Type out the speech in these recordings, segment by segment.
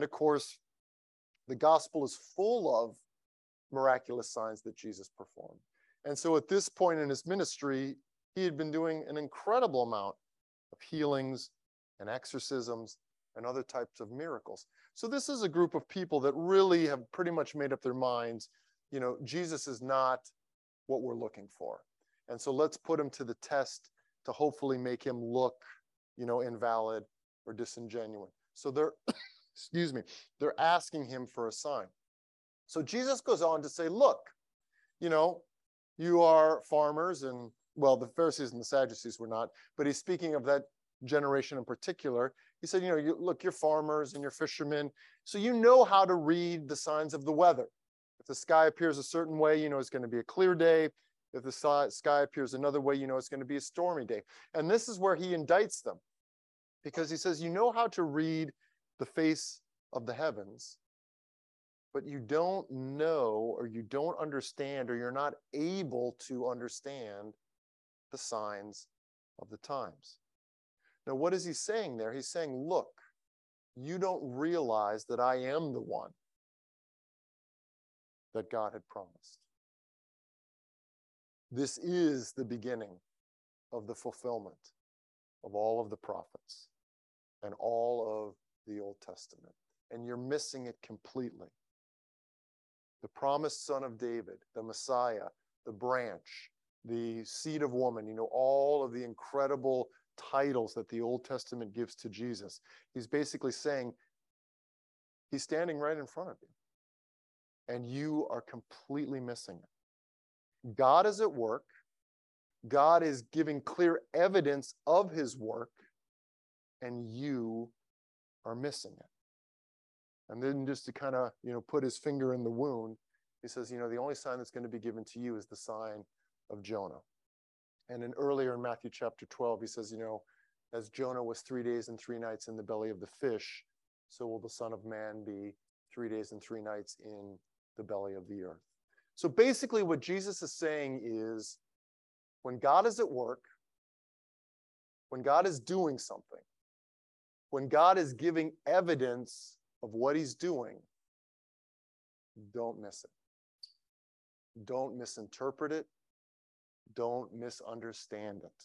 And of course, the gospel is full of miraculous signs that Jesus performed. And so at this point in his ministry, he had been doing an incredible amount of healings and exorcisms and other types of miracles. So this is a group of people that really have pretty much made up their minds, you know, Jesus is not what we're looking for. And so let's put him to the test to hopefully make him look, you know, invalid or disingenuous. So they're, excuse me, they're asking him for a sign. So Jesus goes on to say, look, you know, you are farmers and well, the Pharisees and the Sadducees were not, but he's speaking of that generation in particular. He said, you know, you, look, you're farmers and you're fishermen, so you know how to read the signs of the weather. If the sky appears a certain way, you know it's going to be a clear day. If the sky appears another way, you know it's going to be a stormy day. And this is where he indicts them because he says, you know how to read the face of the heavens, but you don't know or you don't understand or you're not able to understand the signs of the times. Now, what is he saying there? He's saying, look, you don't realize that I am the one that God had promised. This is the beginning of the fulfillment of all of the prophets and all of the Old Testament. And you're missing it completely. The promised son of David, the Messiah, the branch, the seed of woman, you know, all of the incredible titles that the Old Testament gives to Jesus. He's basically saying, He's standing right in front of you, and you are completely missing it. God is at work. God is giving clear evidence of his work, and you are missing it. And then just to kind of, you know, put his finger in the wound, he says, you know, the only sign that's going to be given to you is the sign of Jonah. And then earlier in Matthew chapter 12, he says, you know, as Jonah was three days and three nights in the belly of the fish, so will the Son of Man be three days and three nights in the belly of the earth. So basically, what Jesus is saying is when God is at work, when God is doing something, when God is giving evidence of what he's doing, don't miss it. Don't misinterpret it. Don't misunderstand it.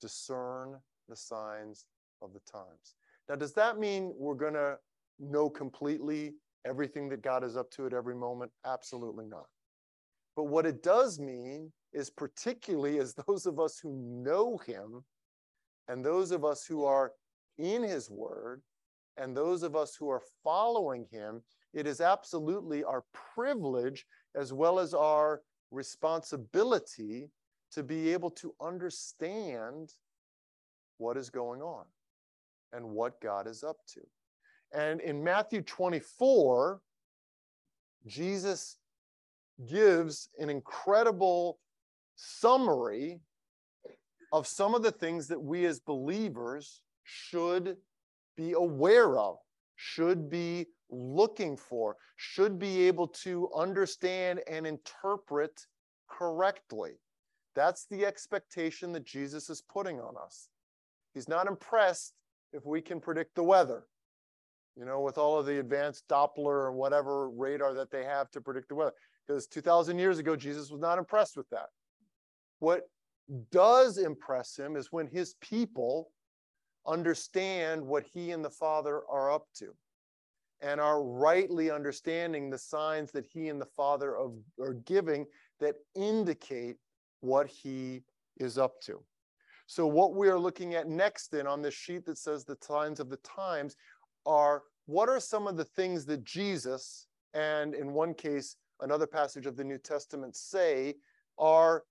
Discern the signs of the times. Now, does that mean we're going to know completely everything that God is up to at every moment? Absolutely not. But what it does mean is, particularly as those of us who know Him and those of us who are in His Word and those of us who are following Him, it is absolutely our privilege as well as our responsibility to be able to understand what is going on and what God is up to. And in Matthew 24, Jesus gives an incredible summary of some of the things that we as believers should be aware of, should be looking for, should be able to understand and interpret correctly. That's the expectation that Jesus is putting on us. He's not impressed if we can predict the weather, you know, with all of the advanced Doppler and whatever radar that they have to predict the weather. Because 2,000 years ago, Jesus was not impressed with that. What does impress him is when his people understand what he and the Father are up to and are rightly understanding the signs that he and the Father are giving that indicate what he is up to. So, what we are looking at next, then, on this sheet that says the signs of the times, are what are some of the things that Jesus, and in one case, another passage of the New Testament, say are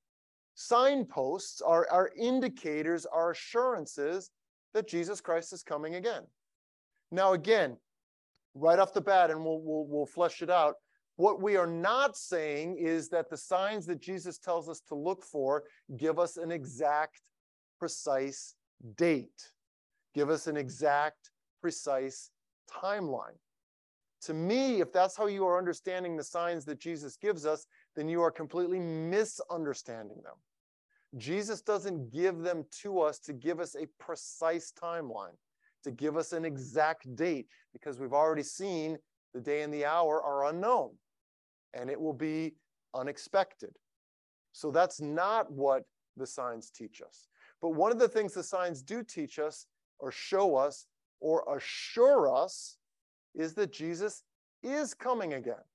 signposts, are, our indicators, are assurances that Jesus Christ is coming again. Now, again, right off the bat, and we'll, we'll, we'll flesh it out. What we are not saying is that the signs that Jesus tells us to look for give us an exact, precise date, give us an exact, precise timeline. To me, if that's how you are understanding the signs that Jesus gives us, then you are completely misunderstanding them. Jesus doesn't give them to us to give us a precise timeline. to give us an exact date because we've already seen the day and the hour are unknown and it will be unexpected. So that's not what the signs teach us. But one of the things the signs do teach us or show us or assure us is that Jesus is coming again.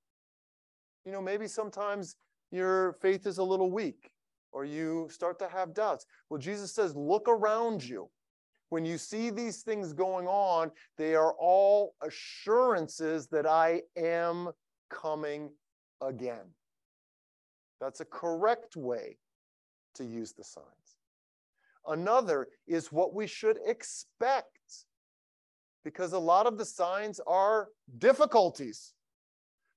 You know, maybe sometimes your faith is a little weak or you start to have doubts. Well, Jesus says, look around you. When you see these things going on, they are all assurances that I am coming again. That's a correct way to use the signs. Another is what we should expect, because a lot of the signs are difficulties.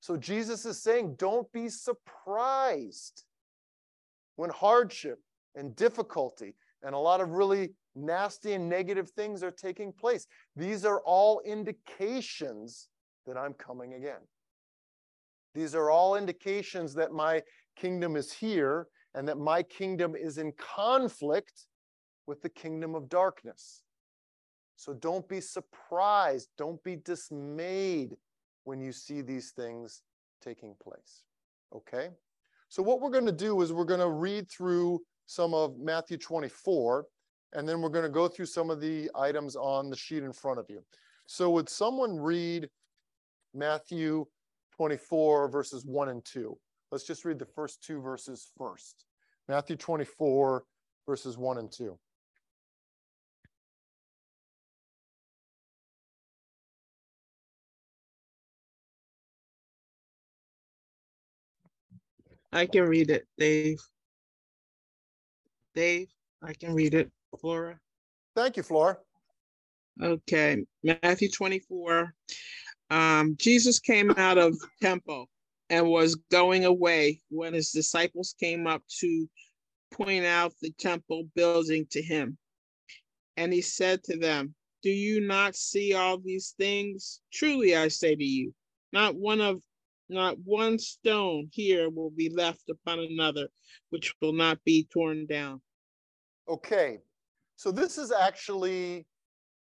So Jesus is saying, don't be surprised when hardship and difficulty and a lot of really nasty and negative things are taking place. These are all indications that I'm coming again. These are all indications that my kingdom is here and that my kingdom is in conflict with the kingdom of darkness. So don't be surprised, don't be dismayed when you see these things taking place. Okay? So, what we're going to do is we're going to read through some of Matthew 24, and then we're going to go through some of the items on the sheet in front of you. So, would someone read Matthew 24, verses 1 and 2? Let's just read the first two verses first. Matthew 24, verses 1 and 2. I can read it, Dave. Dave, I can read it. Flora. Thank you, Flora. Okay, Matthew 24. Um, Jesus came out of temple and was going away when his disciples came up to point out the temple building to him. And he said to them, Do you not see all these things? Truly I say to you, not one of not one stone here will be left upon another, which will not be torn down. Okay, so this is actually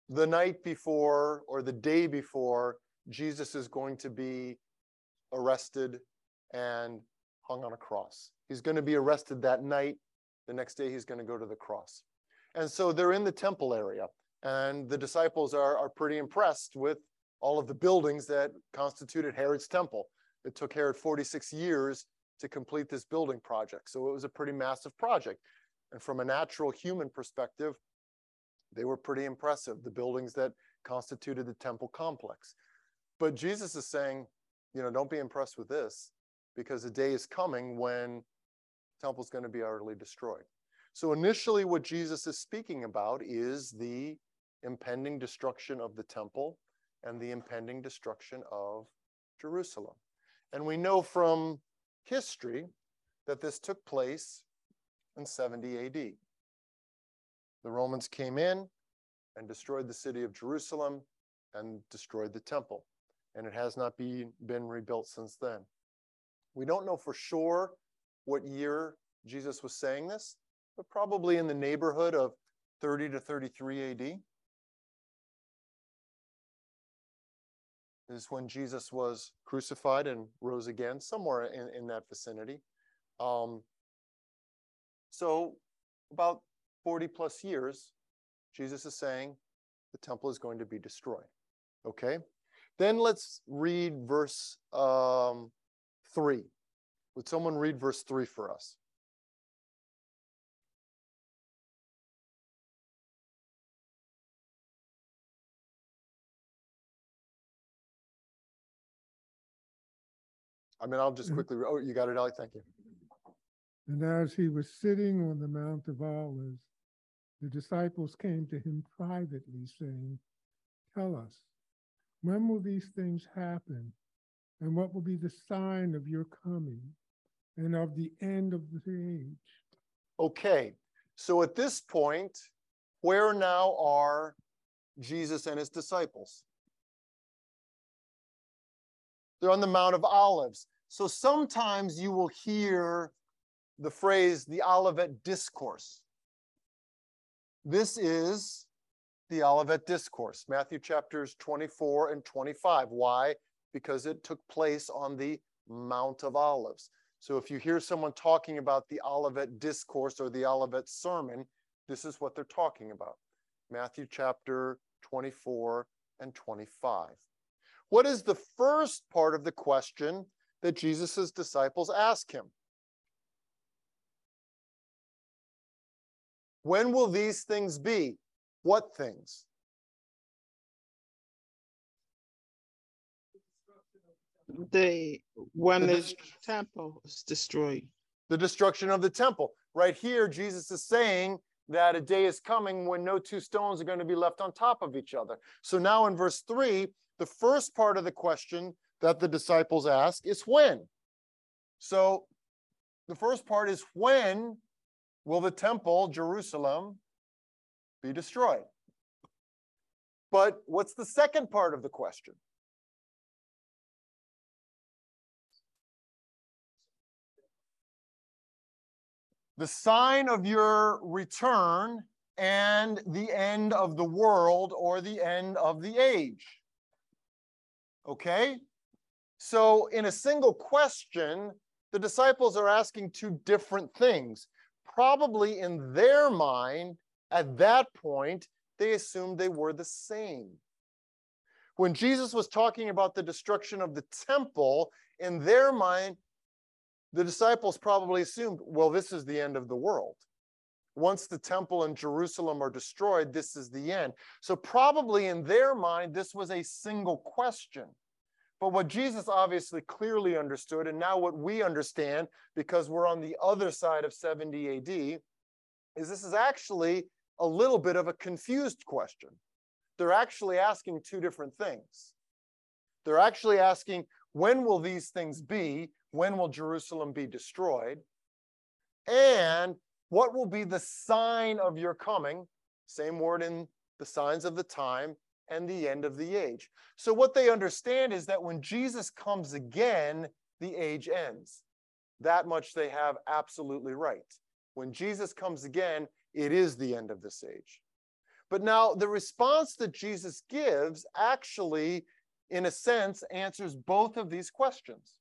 the night before or the day before Jesus is going to be arrested and hung on a cross. He's going to be arrested that night. The next day, he's going to go to the cross. And so they're in the temple area, and the disciples are, are pretty impressed with all of the buildings that constituted Herod's temple. It took Herod 46 years to complete this building project. So it was a pretty massive project. And from a natural human perspective, they were pretty impressive, the buildings that constituted the temple complex. But Jesus is saying, you know, don't be impressed with this because the day is coming when the temple is going to be utterly destroyed. So initially what Jesus is speaking about is the impending destruction of the temple and the impending destruction of Jerusalem. And we know from history that this took place in 70 AD. The Romans came in and destroyed the city of Jerusalem and destroyed the temple. And it has not be, been rebuilt since then. We don't know for sure what year Jesus was saying this, but probably in the neighborhood of 30 to 33 AD. Is when Jesus was crucified and rose again, somewhere in, in that vicinity. Um, so, about 40 plus years, Jesus is saying the temple is going to be destroyed. Okay? Then let's read verse um, 3. Would someone read verse 3 for us? I mean, I'll just mm-hmm. quickly, oh, you got it, Ellie? Thank you. And as he was sitting on the Mount of Olives, the disciples came to him privately, saying, Tell us, when will these things happen? And what will be the sign of your coming and of the end of the age? Okay, so at this point, where now are Jesus and his disciples? They're on the Mount of Olives. So sometimes you will hear the phrase the Olivet Discourse. This is the Olivet Discourse, Matthew chapters 24 and 25. Why? Because it took place on the Mount of Olives. So if you hear someone talking about the Olivet Discourse or the Olivet Sermon, this is what they're talking about. Matthew chapter 24 and 25. What is the first part of the question that Jesus' disciples ask him? When will these things be? What things? The when The the temple is destroyed. The destruction of the temple. Right here, Jesus is saying that a day is coming when no two stones are going to be left on top of each other. So now in verse 3, the first part of the question that the disciples ask is when. So the first part is when will the temple, Jerusalem, be destroyed? But what's the second part of the question? The sign of your return and the end of the world or the end of the age. Okay? So, in a single question, the disciples are asking two different things. Probably in their mind, at that point, they assumed they were the same. When Jesus was talking about the destruction of the temple, in their mind, the disciples probably assumed, well, this is the end of the world. Once the temple and Jerusalem are destroyed, this is the end. So, probably in their mind, this was a single question. But what Jesus obviously clearly understood, and now what we understand because we're on the other side of 70 AD, is this is actually a little bit of a confused question. They're actually asking two different things. They're actually asking, when will these things be? When will Jerusalem be destroyed? And what will be the sign of your coming? Same word in the signs of the time and the end of the age. So, what they understand is that when Jesus comes again, the age ends. That much they have absolutely right. When Jesus comes again, it is the end of this age. But now, the response that Jesus gives actually, in a sense, answers both of these questions.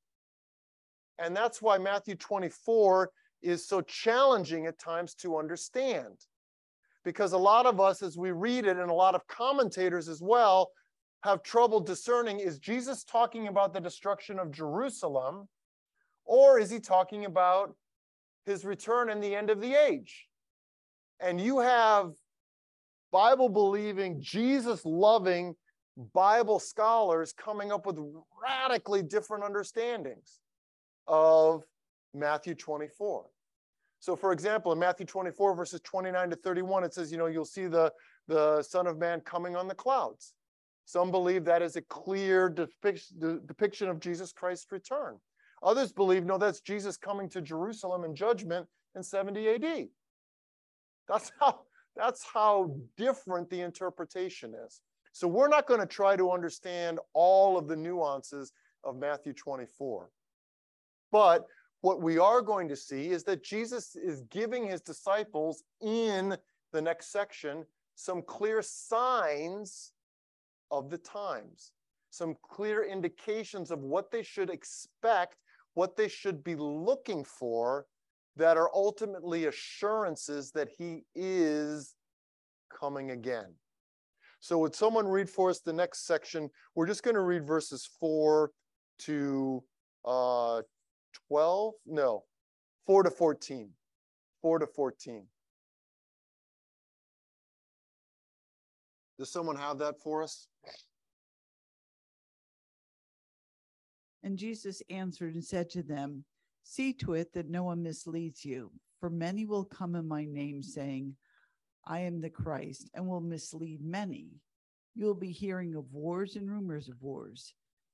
And that's why Matthew 24 is so challenging at times to understand. Because a lot of us, as we read it, and a lot of commentators as well, have trouble discerning is Jesus talking about the destruction of Jerusalem, or is he talking about his return and the end of the age? And you have Bible believing, Jesus loving Bible scholars coming up with radically different understandings of Matthew 24. So, for example, in Matthew 24, verses 29 to 31, it says, you know, you'll see the, the Son of Man coming on the clouds. Some believe that is a clear depiction, of Jesus Christ's return. Others believe, no, that's Jesus coming to Jerusalem in judgment in 70 AD. That's how, that's how different the interpretation is. So we're not going to try to understand all of the nuances of Matthew 24. But what we are going to see is that Jesus is giving his disciples in the next section some clear signs of the times, some clear indications of what they should expect, what they should be looking for that are ultimately assurances that he is coming again. So, would someone read for us the next section? We're just going to read verses 4 to uh, 12? No, 4 to 14. 4 to 14. Does someone have that for us? And Jesus answered and said to them, See to it that no one misleads you, for many will come in my name, saying, I am the Christ, and will mislead many. You will be hearing of wars and rumors of wars.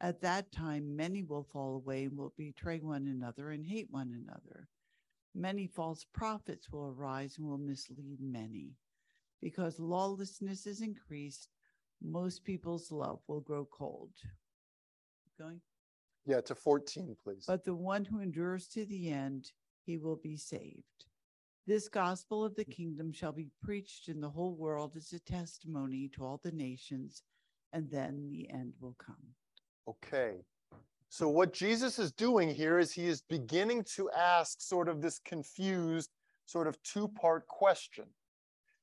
At that time, many will fall away and will betray one another and hate one another. Many false prophets will arise and will mislead many. Because lawlessness is increased, most people's love will grow cold. Going? Yeah, to 14, please. But the one who endures to the end, he will be saved. This gospel of the kingdom shall be preached in the whole world as a testimony to all the nations, and then the end will come. Okay. So, what Jesus is doing here is he is beginning to ask sort of this confused, sort of two part question.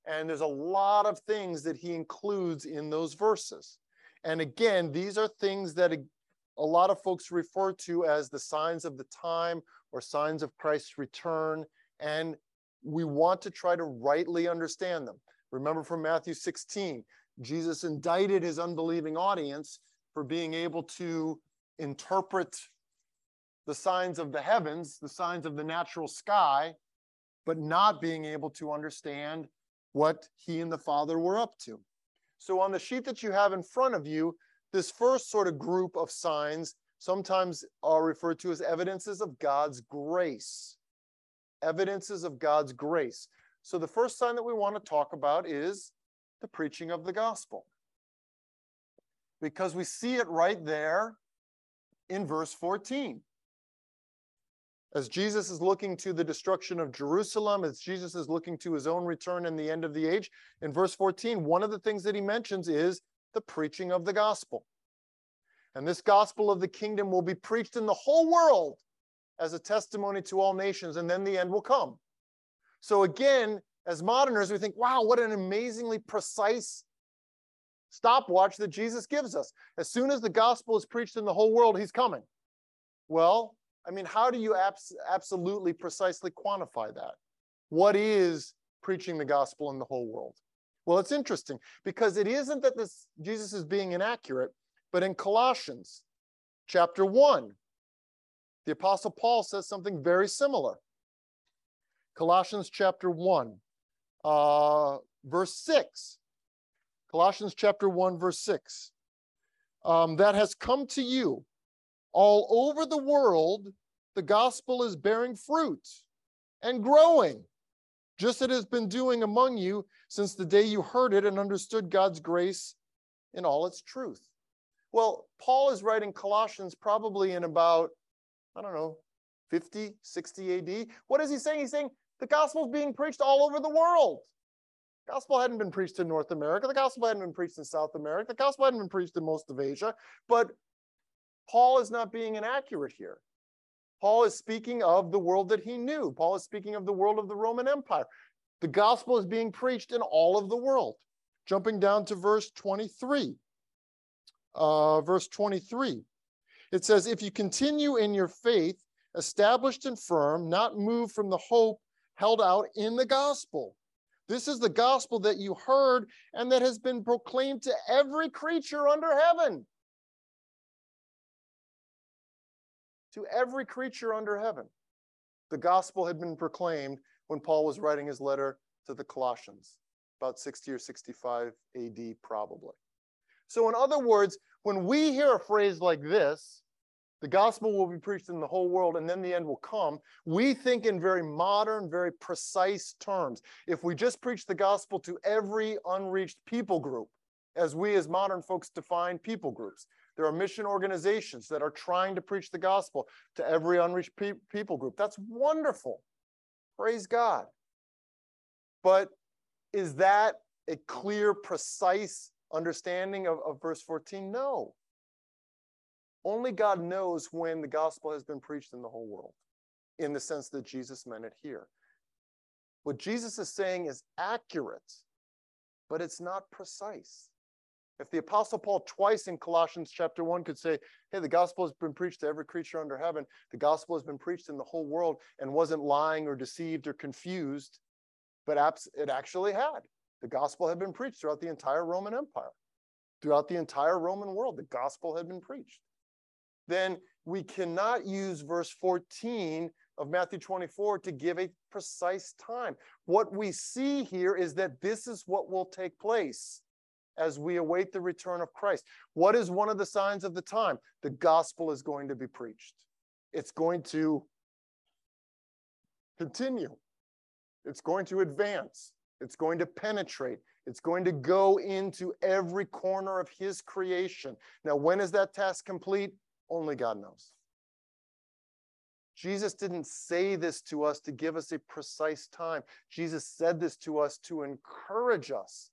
And there's a lot of things that he includes in those verses. And again, these are things that a, a lot of folks refer to as the signs of the time or signs of Christ's return. And we want to try to rightly understand them. Remember from Matthew 16, Jesus indicted his unbelieving audience for being able to interpret the signs of the heavens, the signs of the natural sky, but not being able to understand what he and the Father were up to. So, on the sheet that you have in front of you, this first sort of group of signs sometimes are referred to as evidences of God's grace. Evidences of God's grace. So, the first sign that we want to talk about is the preaching of the gospel. Because we see it right there in verse 14 as Jesus is looking to the destruction of Jerusalem, as Jesus is looking to his own return and the end of the age, in verse 14, one of the things that he mentions is the preaching of the gospel. And this gospel of the kingdom will be preached in the whole world as a testimony to all nations, and then the end will come. So, again, as moderners, we think, wow, what an amazingly precise stopwatch that Jesus gives us. As soon as the gospel is preached in the whole world, he's coming. Well, I mean, how do you abs- absolutely precisely quantify that? What is preaching the gospel in the whole world? Well, it's interesting because it isn't that this Jesus is being inaccurate, but in Colossians chapter 1, the apostle Paul says something very similar. Colossians chapter 1, uh, verse 6. Colossians chapter 1, verse 6. Um, that has come to you all over the world, the gospel is bearing fruit and growing, just as it has been doing among you since the day you heard it and understood God's grace in all its truth. Well, Paul is writing Colossians probably in about, I don't know, 50, 60 AD. What is he saying? He's saying the gospel is being preached all over the world. Gospel hadn't been preached in North America. The gospel hadn't been preached in South America. The gospel hadn't been preached in most of Asia. But Paul is not being inaccurate here. Paul is speaking of the world that he knew. Paul is speaking of the world of the Roman Empire. The gospel is being preached in all of the world. Jumping down to verse 23. Uh, verse 23. It says, If you continue in your faith, established and firm, not moved from the hope held out in the gospel. This is the gospel that you heard and that has been proclaimed to every creature under heaven. to every creature under heaven. The gospel had been proclaimed when Paul was writing his letter to the Colossians, about 60 or 65 AD, probably. So, in other words, when we hear a phrase like this, the gospel will be preached in the whole world and then the end will come. We think in very modern, very precise terms. If we just preach the gospel to every unreached people group, as we as modern folks define people groups, there are mission organizations that are trying to preach the gospel to every unreached pe- people group. That's wonderful. Praise God. But is that a clear, precise understanding of, of verse 14? No. Only God knows when the gospel has been preached in the whole world, in the sense that Jesus meant it here. What Jesus is saying is accurate, but it's not precise. If the Apostle Paul twice in Colossians chapter 1 could say, hey, the gospel has been preached to every creature under heaven, the gospel has been preached in the whole world and wasn't lying or deceived or confused, but it actually had. The gospel had been preached throughout the entire Roman Empire, throughout the entire Roman world. The gospel had been preached. Then we cannot use verse 14 of Matthew 24 to give a precise time. What we see here is that this is what will take place as we await the return of Christ. What is one of the signs of the time? The gospel is going to be preached. It's going to continue. It's going to advance. It's going to penetrate. It's going to go into every corner of his creation. Now, when is that task complete? Only God knows. Jesus didn't say this to us to give us a precise time. Jesus said this to us to encourage us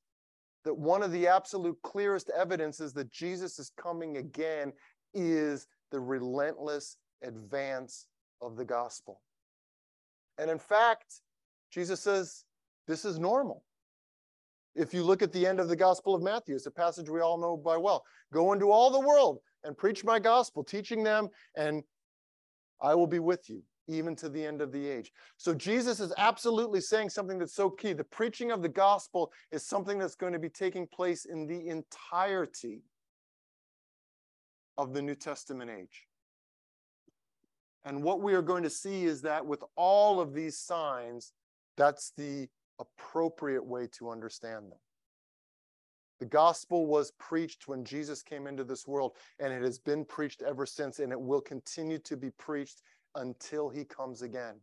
that one of the absolute clearest evidences that Jesus is coming again is the relentless advance of the gospel. And in fact, Jesus says this is normal. If you look at the end of the Gospel of Matthew, it's a passage we all know by well. Go into all the world and preach my gospel, teaching them, and I will be with you even to the end of the age. So Jesus is absolutely saying something that's so key. The preaching of the gospel is something that's going to be taking place in the entirety of the New Testament age. And what we are going to see is that with all of these signs, that's the appropriate way to understand them. The gospel was preached when Jesus came into this world, and it has been preached ever since, and it will continue to be preached until he comes again.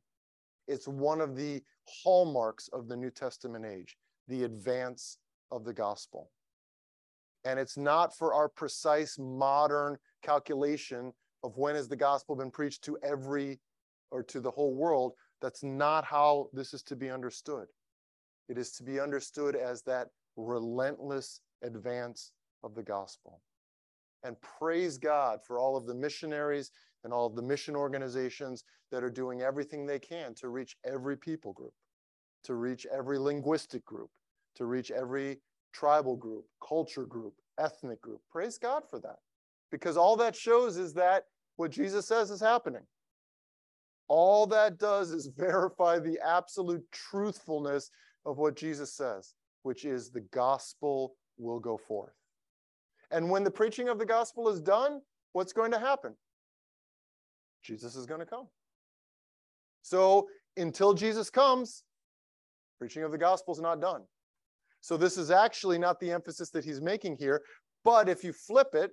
It's one of the hallmarks of the New Testament age, the advance of the gospel. And it's not for our precise modern calculation of when has the gospel been preached to every or to the whole world. That's not how this is to be understood. It is to be understood as that relentless advance of the gospel. And praise God for all of the missionaries and all of the mission organizations that are doing everything they can to reach every people group, to reach every linguistic group, to reach every tribal group, culture group, ethnic group. Praise God for that. Because all that shows is that what Jesus says is happening. All that does is verify the absolute truthfulness of what Jesus says, which is the gospel will go forth. And when the preaching of the gospel is done, what's going to happen? Jesus is going to come. So until Jesus comes, preaching of the gospel is not done. So this is actually not the emphasis that he's making here. But if you flip it,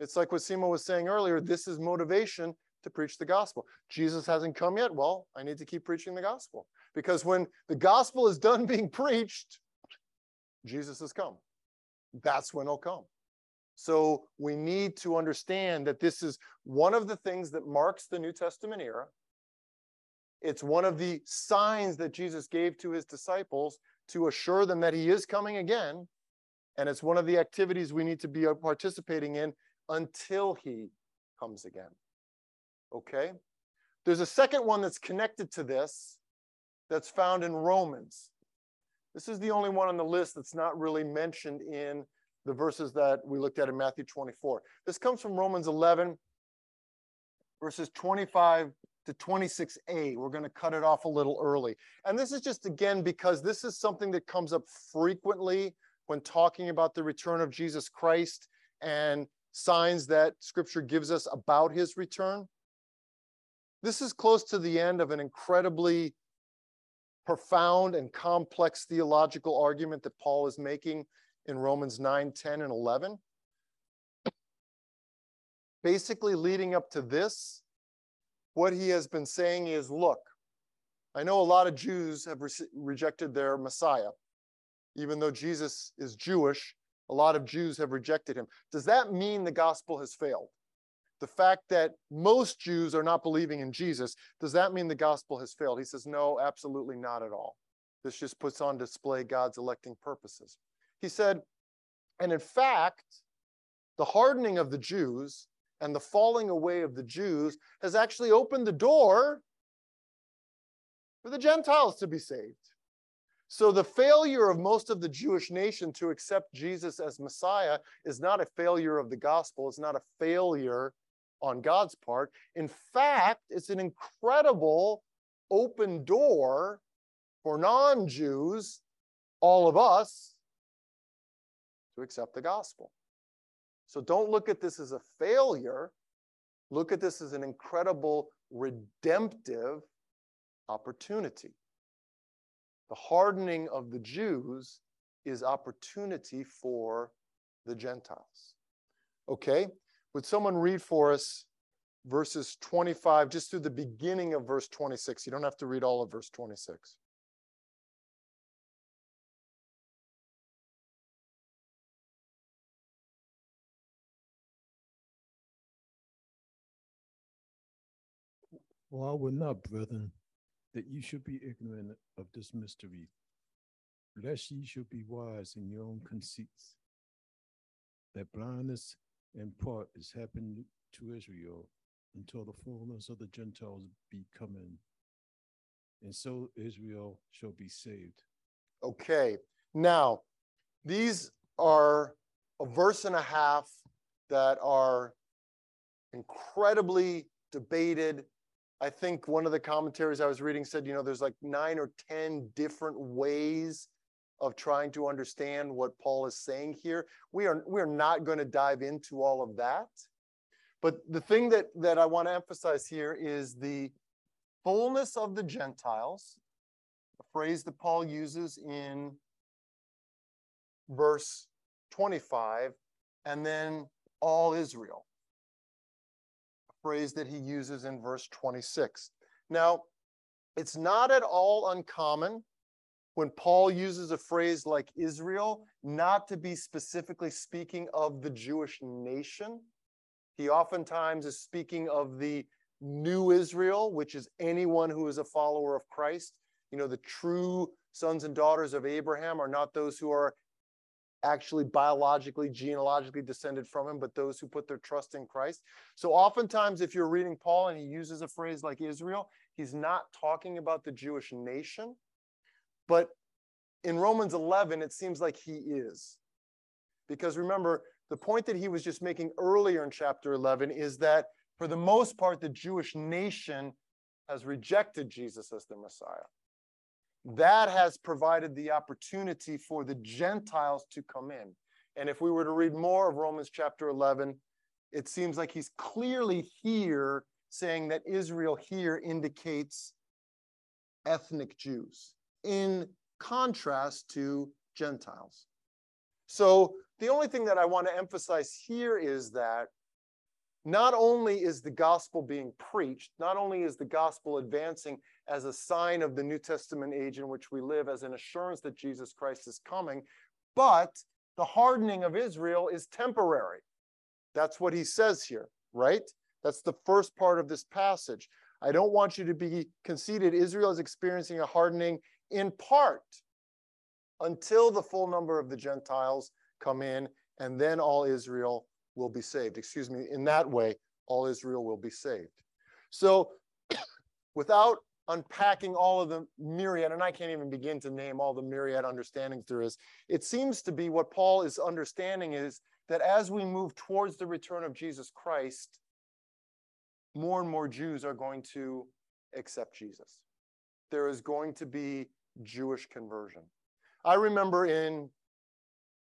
it's like what Simo was saying earlier. This is motivation to preach the gospel. Jesus hasn't come yet. Well, I need to keep preaching the gospel. Because when the gospel is done being preached, Jesus has come that's when it'll come. So we need to understand that this is one of the things that marks the New Testament era. It's one of the signs that Jesus gave to his disciples to assure them that he is coming again. And it's one of the activities we need to be uh, participating in until he comes again. Okay? There's a second one that's connected to this that's found in Romans. This is the only one on the list that's not really mentioned in the verses that we looked at in Matthew 24. This comes from Romans 11, verses 25 to 26a. We're going to cut it off a little early. And this is just, again, because this is something that comes up frequently when talking about the return of Jesus Christ and signs that scripture gives us about his return. This is close to the end of an incredibly profound and complex theological argument that Paul is making in Romans 9, 10, and 11. Basically, leading up to this, what he has been saying is look, I know a lot of Jews have re- rejected their Messiah. Even though Jesus is Jewish, a lot of Jews have rejected him. Does that mean the gospel has failed? The fact that most Jews are not believing in Jesus, does that mean the gospel has failed? He says, no, absolutely not at all. This just puts on display God's electing purposes. He said, and in fact, the hardening of the Jews and the falling away of the Jews has actually opened the door for the Gentiles to be saved. So the failure of most of the Jewish nation to accept Jesus as Messiah is not a failure of the gospel. It's not a failure on God's part. In fact, it's an incredible open door for non Jews, all of us, to accept the gospel. So don't look at this as a failure. Look at this as an incredible redemptive opportunity. The hardening of the Jews is opportunity for the Gentiles. Okay? Would someone read for us verses 25, just through the beginning of verse 26? You don't have to read all of verse 26. For I would not, brethren, that ye should be ignorant of this mystery, lest ye should be wise in your own conceits, that blindness in part is happened to Israel until the fullness of the Gentiles be coming. And so Israel shall be saved. Okay, now these are a verse and a half that are incredibly debated. I think one of the commentaries I was reading said, you know, there's like nine or 10 different ways of trying to understand what Paul is saying here. We are we are not going to dive into all of that. But the thing that, that I want to emphasize here is the fullness of the Gentiles, a phrase that Paul uses in verse 25, and then all Israel, a phrase that he uses in verse 26. Now, it's not at all uncommon when Paul uses a phrase like Israel, not to be specifically speaking of the Jewish nation. He oftentimes is speaking of the new Israel, which is anyone who is a follower of Christ. You know, the true sons and daughters of Abraham are not those who are actually biologically, genealogically descended from him, but those who put their trust in Christ. So oftentimes, if you're reading Paul and he uses a phrase like Israel, he's not talking about the Jewish nation. But in Romans 11, it seems like he is. Because remember, the point that he was just making earlier in chapter 11 is that for the most part, the Jewish nation has rejected Jesus as the Messiah. That has provided the opportunity for the Gentiles to come in. And if we were to read more of Romans chapter 11, it seems like he's clearly here saying that Israel here indicates ethnic Jews in contrast to Gentiles. So the only thing that I want to emphasize here is that not only is the gospel being preached, not only is the gospel advancing as a sign of the New Testament age in which we live, as an assurance that Jesus Christ is coming, but the hardening of Israel is temporary. That's what he says here, right? That's the first part of this passage. I don't want you to be conceited. Israel is experiencing a hardening in part until the full number of the Gentiles come in, and then all Israel will be saved. Excuse me, in that way, all Israel will be saved. So, without unpacking all of the myriad, and I can't even begin to name all the myriad understandings there is, it seems to be what Paul is understanding is that as we move towards the return of Jesus Christ, more and more Jews are going to accept Jesus. There is going to be Jewish conversion. I remember in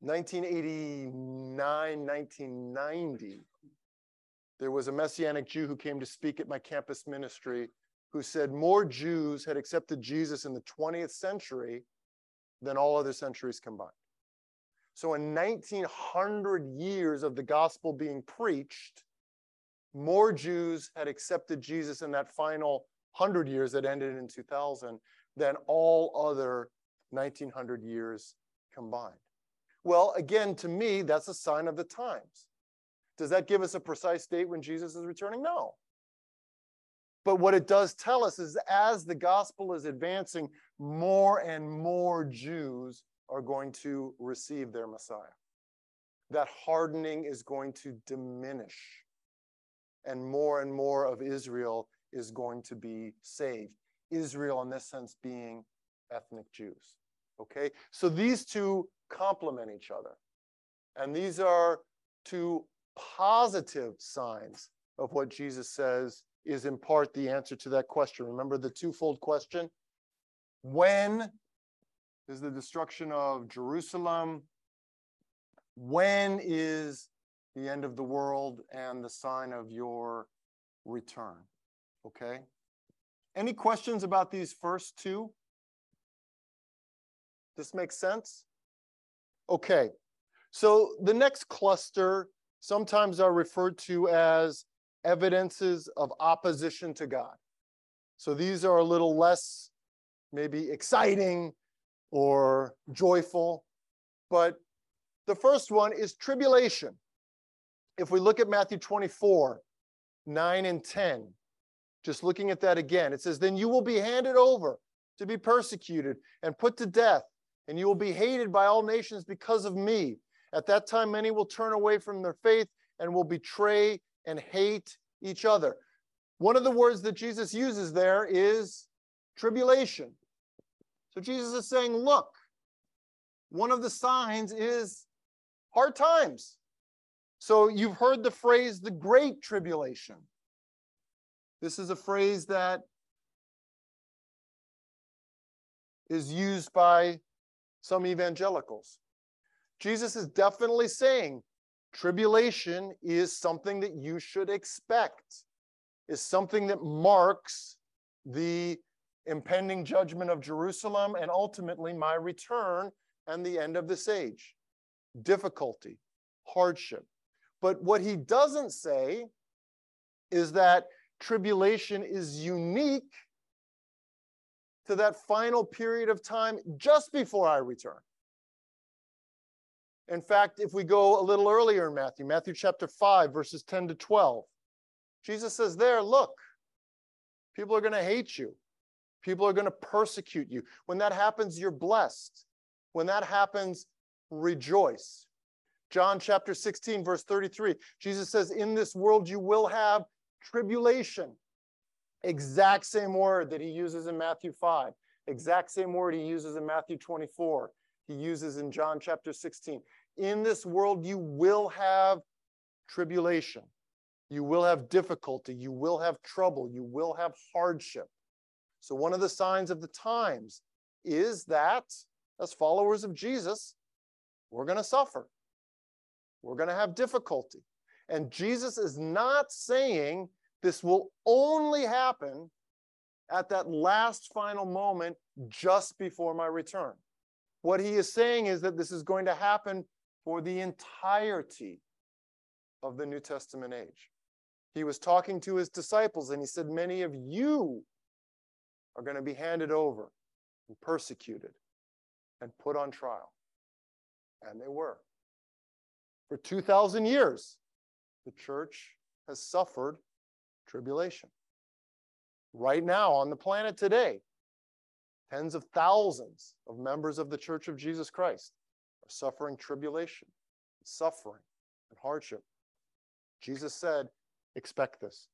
1989, 1990, there was a Messianic Jew who came to speak at my campus ministry who said more Jews had accepted Jesus in the 20th century than all other centuries combined. So, in 1900 years of the gospel being preached, more Jews had accepted Jesus in that final 100 years that ended in 2000 than all other 1900 years combined. Well, again, to me, that's a sign of the times. Does that give us a precise date when Jesus is returning? No. But what it does tell us is as the gospel is advancing, more and more Jews are going to receive their Messiah. That hardening is going to diminish, and more and more of Israel is going to be saved. Israel, in this sense, being ethnic Jews. Okay, so these two complement each other. And these are two positive signs of what Jesus says is in part the answer to that question. Remember the twofold question? When is the destruction of Jerusalem? When is the end of the world and the sign of your return? Okay. Any questions about these first two? This makes sense? Okay, So the next cluster sometimes are referred to as evidences of opposition to God. So these are a little less maybe exciting or joyful. But the first one is tribulation. If we look at Matthew 24, 9 and 10, just looking at that again, it says, Then you will be handed over to be persecuted and put to death, and you will be hated by all nations because of me. At that time, many will turn away from their faith and will betray and hate each other. One of the words that Jesus uses there is tribulation. So Jesus is saying, look, one of the signs is hard times. So you've heard the phrase the great tribulation. This is a phrase that is used by some evangelicals. Jesus is definitely saying tribulation is something that you should expect, is something that marks the impending judgment of Jerusalem and ultimately my return and the end of this age. Difficulty, hardship. But what he doesn't say is that tribulation is unique to that final period of time just before I return. In fact, if we go a little earlier in Matthew, Matthew chapter 5, verses 10 to 12, Jesus says there, look, people are going to hate you. People are going to persecute you. When that happens, you're blessed. When that happens, rejoice. John chapter 16, verse 33, Jesus says, In this world you will have tribulation. Exact same word that he uses in Matthew 5. Exact same word he uses in Matthew 24. He uses in John chapter 16. In this world you will have tribulation. You will have difficulty. You will have trouble. You will have hardship. So, one of the signs of the times is that as followers of Jesus, we're going to suffer. We're going to have difficulty. And Jesus is not saying this will only happen at that last final moment just before my return. What he is saying is that this is going to happen for the entirety of the New Testament age. He was talking to his disciples and he said, Many of you are going to be handed over and persecuted and put on trial. And they were. For 2,000 years, the church has suffered tribulation. Right now on the planet today, tens of thousands of members of the Church of Jesus Christ are suffering tribulation, suffering, and hardship. Jesus said, expect this.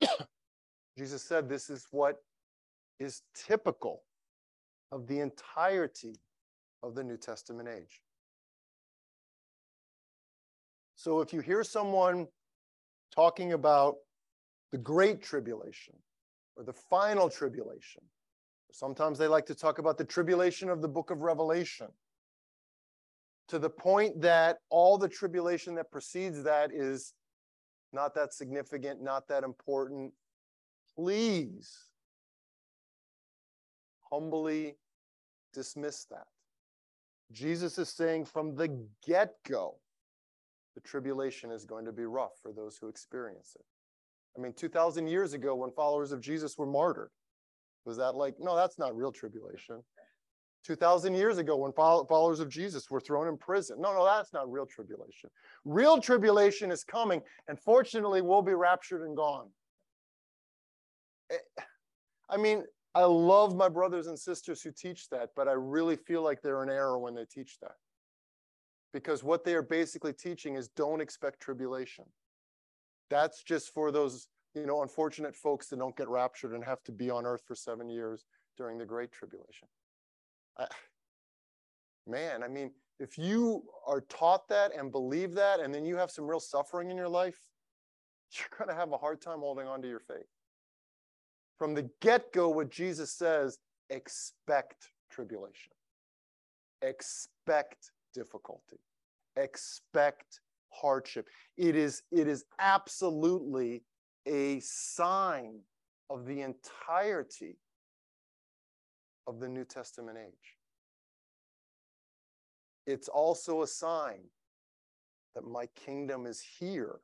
Jesus said this is what is typical of the entirety of the New Testament age. So if you hear someone talking about the Great Tribulation or the Final Tribulation, sometimes they like to talk about the tribulation of the book of Revelation, to the point that all the tribulation that precedes that is not that significant, not that important. Please humbly dismiss that. Jesus is saying from the get go, the tribulation is going to be rough for those who experience it. I mean, 2,000 years ago, when followers of Jesus were martyred, was that like, no, that's not real tribulation? 2,000 years ago, when followers of Jesus were thrown in prison, no, no, that's not real tribulation. Real tribulation is coming, and fortunately, we'll be raptured and gone. Eh, I mean, I love my brothers and sisters who teach that, but I really feel like they're in error when they teach that. Because what they are basically teaching is don't expect tribulation. That's just for those, you know, unfortunate folks that don't get raptured and have to be on earth for seven years during the Great Tribulation. I, man, I mean, if you are taught that and believe that, and then you have some real suffering in your life, you're going to have a hard time holding on to your faith. From the get go, what Jesus says expect tribulation, expect difficulty, expect hardship. It is, it is absolutely a sign of the entirety of the New Testament age. it's also a sign that my kingdom is here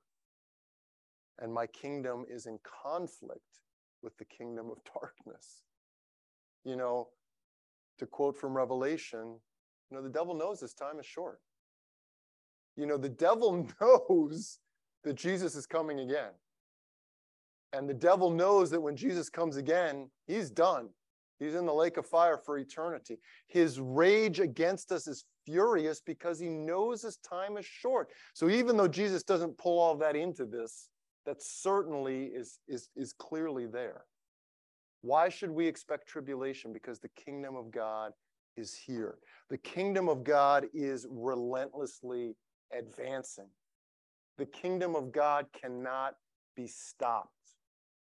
and my kingdom is in conflict with the kingdom of darkness. You know, to quote from Revelation, you know, the devil knows his time is short. You know, the devil knows that Jesus is coming again. And the devil knows that when Jesus comes again, he's done. He's in the lake of fire for eternity. His rage against us is furious because he knows his time is short. So even though Jesus doesn't pull all that into this, that certainly is, is, is clearly there. Why should we expect tribulation? Because the kingdom of God is here. The kingdom of God is relentlessly advancing. The kingdom of God cannot be stopped.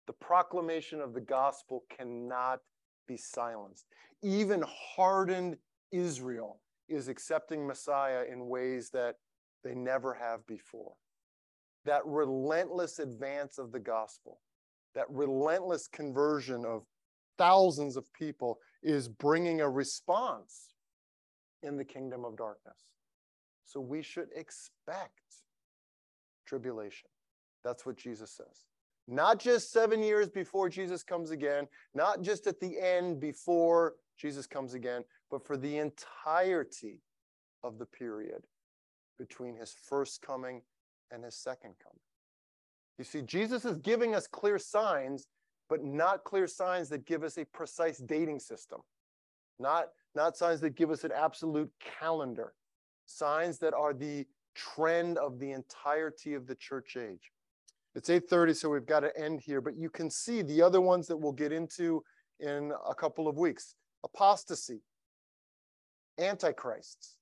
The proclamation of the gospel cannot be silenced. Even hardened Israel is accepting Messiah in ways that they never have before. That relentless advance of the gospel, that relentless conversion of thousands of people is bringing a response in the kingdom of darkness. So we should expect tribulation. That's what Jesus says. Not just seven years before Jesus comes again, not just at the end before Jesus comes again, but for the entirety of the period between his first coming and his second coming. You see, Jesus is giving us clear signs, but not clear signs that give us a precise dating system, not, not signs that give us an absolute calendar, signs that are the trend of the entirety of the church age. It's 8:30, so we've got to end here, but you can see the other ones that we'll get into in a couple of weeks. Apostasy, antichrists.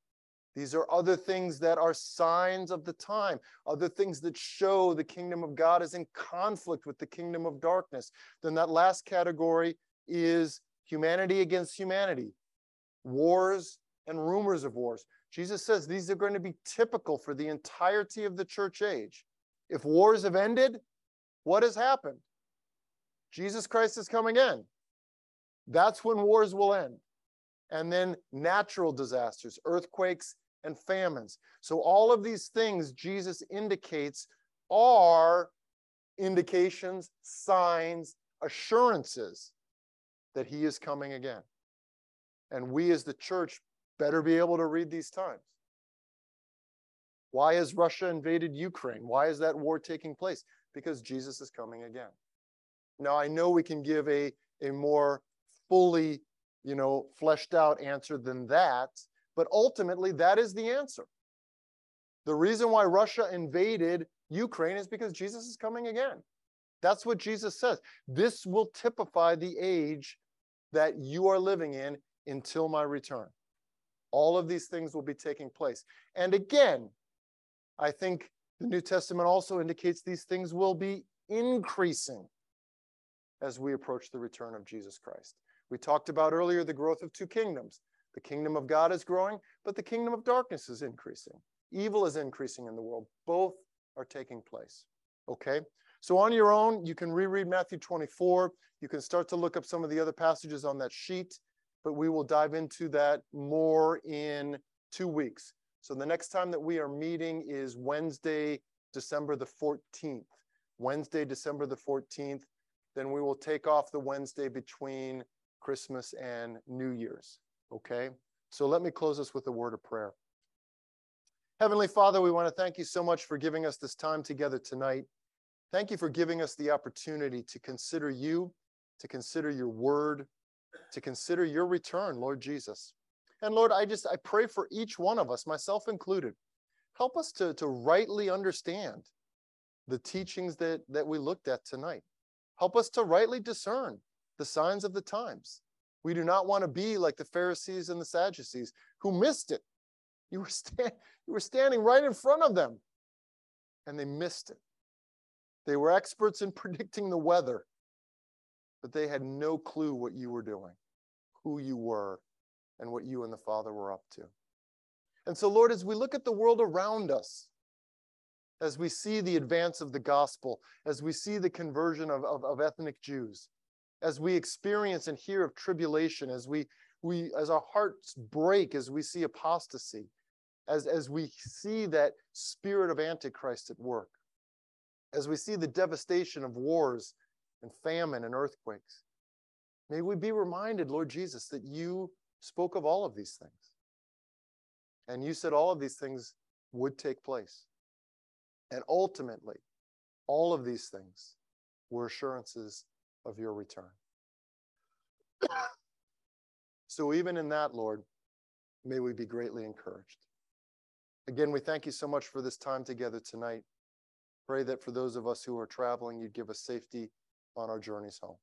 These are other things that are signs of the time, other things that show the kingdom of God is in conflict with the kingdom of darkness. Then that last category is humanity against humanity, wars and rumors of wars. Jesus says these are going to be typical for the entirety of the church age. If wars have ended, what has happened? Jesus Christ is coming in. That's when wars will end. And then natural disasters, earthquakes, and famines. So, all of these things Jesus indicates are indications, signs, assurances that he is coming again. And we as the church better be able to read these times. Why has Russia invaded Ukraine? Why is that war taking place? Because Jesus is coming again. Now, I know we can give a, a more fully, you know, fleshed out answer than that, but ultimately that is the answer. The reason why Russia invaded Ukraine is because Jesus is coming again. That's what Jesus says. This will typify the age that you are living in until my return. All of these things will be taking place. And again, I think the New Testament also indicates these things will be increasing as we approach the return of Jesus Christ. We talked about earlier the growth of two kingdoms. The kingdom of God is growing, but the kingdom of darkness is increasing. Evil is increasing in the world. Both are taking place. Okay? So on your own, you can reread Matthew 24. You can start to look up some of the other passages on that sheet but we will dive into that more in two weeks. So the next time that we are meeting is Wednesday, December the 14th. Wednesday, December the 14th. Then we will take off the Wednesday between Christmas and New Year's. Okay? So let me close us with a word of prayer. Heavenly Father, we want to thank you so much for giving us this time together tonight. Thank you for giving us the opportunity to consider you, to consider your word, to consider your return, Lord Jesus. And Lord, I just I pray for each one of us, myself included. Help us to, to rightly understand the teachings that, that we looked at tonight. Help us to rightly discern the signs of the times. We do not want to be like the Pharisees and the Sadducees who missed it. You were, you were standing right in front of them and they missed it. They were experts in predicting the weather, but they had no clue what you were doing, who you were, and what you and the Father were up to. And so, Lord, as we look at the world around us, as we see the advance of the gospel, as we see the conversion of, of, of ethnic Jews, as we experience and hear of tribulation, as we, we as our hearts break as we see apostasy, as, as we see that spirit of Antichrist at work, as we see the devastation of wars and famine and earthquakes, may we be reminded, Lord Jesus, that you spoke of all of these things. And you said all of these things would take place. And ultimately, all of these things were assurances of your return. so, even in that, Lord, may we be greatly encouraged. Again, we thank you so much for this time together tonight. Pray that for those of us who are traveling, you'd give us safety on our journeys home.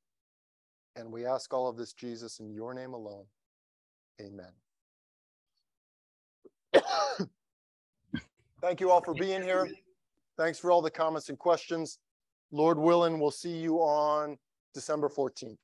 And we ask all of this, Jesus, in your name alone. Amen. Thank you all for being here. Thanks for all the comments and questions. Lord willing, we'll see you on December 14th.